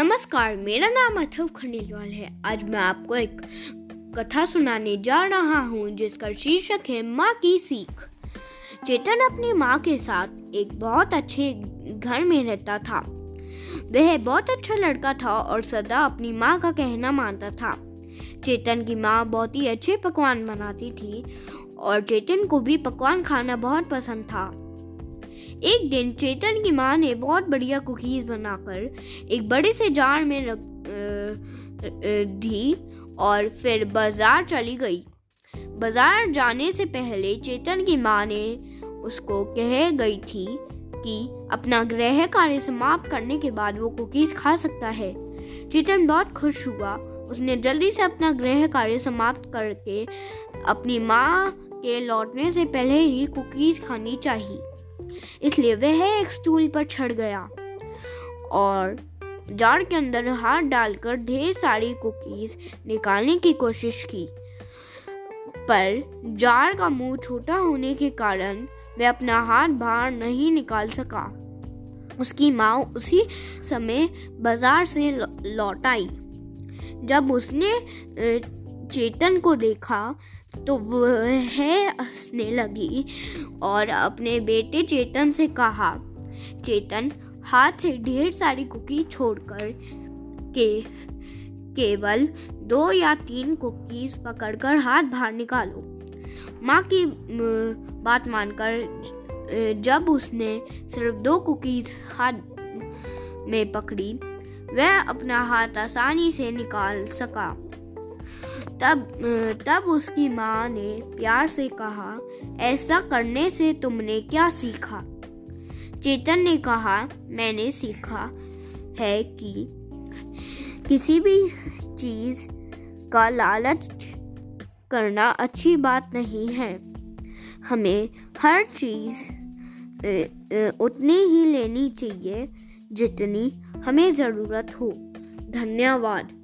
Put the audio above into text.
नमस्कार, मेरा नाम अथव खंडेलवाल है। आज मैं आपको एक कथा सुनाने जा रहा हूँ, जिसका शीर्षक है माँ की सीख। चेतन अपनी माँ के साथ एक बहुत अच्छे घर में रहता था। वह बहुत अच्छा लड़का था और सदा अपनी माँ का कहना मानता था। चेतन की माँ बहुत ही अच्छे पकवान बनाती थी और चेतन को भी पकवान खाना बहुत पसंद था। एक दिन चेतन की माँ ने बहुत बढ़िया कुकीज बनाकर एक बड़े से जार में रख दी और फिर बाज़ार चली गई। बाज़ार जाने से पहले चेतन की माँ ने उसको कह गई थी कि अपना गृह कार्य समाप्त करने के बाद वो कुकीज खा सकता है। चेतन बहुत खुश हुआ। उसने जल्दी से अपना गृह कार्य समाप्त करके अपनी माँ के लौटने से पहले ही कुकीज खानी चाहिए। इसलिए वह एक स्टूल पर चढ़ गया और जार के अंदर हाथ डालकर ढेर सारी कुकीज निकालने की कोशिश की। पर जार का मुँह छोटा होने के कारण वह अपना हाथ बाहर नहीं निकाल सका। उसकी माँ उसी समय बाज़ार से लौट आई। जब उसने चेतन को देखा तो वह हंसने लगी और अपने बेटे चेतन से कहा, चेतन, हाथ से ढेर सारी कुकी छोड़कर के, केवल दो या तीन कुकीज पकड़कर हाथ बाहर निकालो। माँ की बात मानकर जब उसने सिर्फ़ दो कुकीज हाथ में पकड़ी, वह अपना हाथ आसानी से निकाल सका। तब तब उसकी माँ ने प्यार से कहा, ऐसा करने से तुमने क्या सीखा? चेतन ने कहा, मैंने सीखा है कि किसी भी चीज़ का लालच करना अच्छी बात नहीं है। हमें हर चीज़ उतनी ही लेनी चाहिए जितनी हमें ज़रूरत हो। धन्यवाद।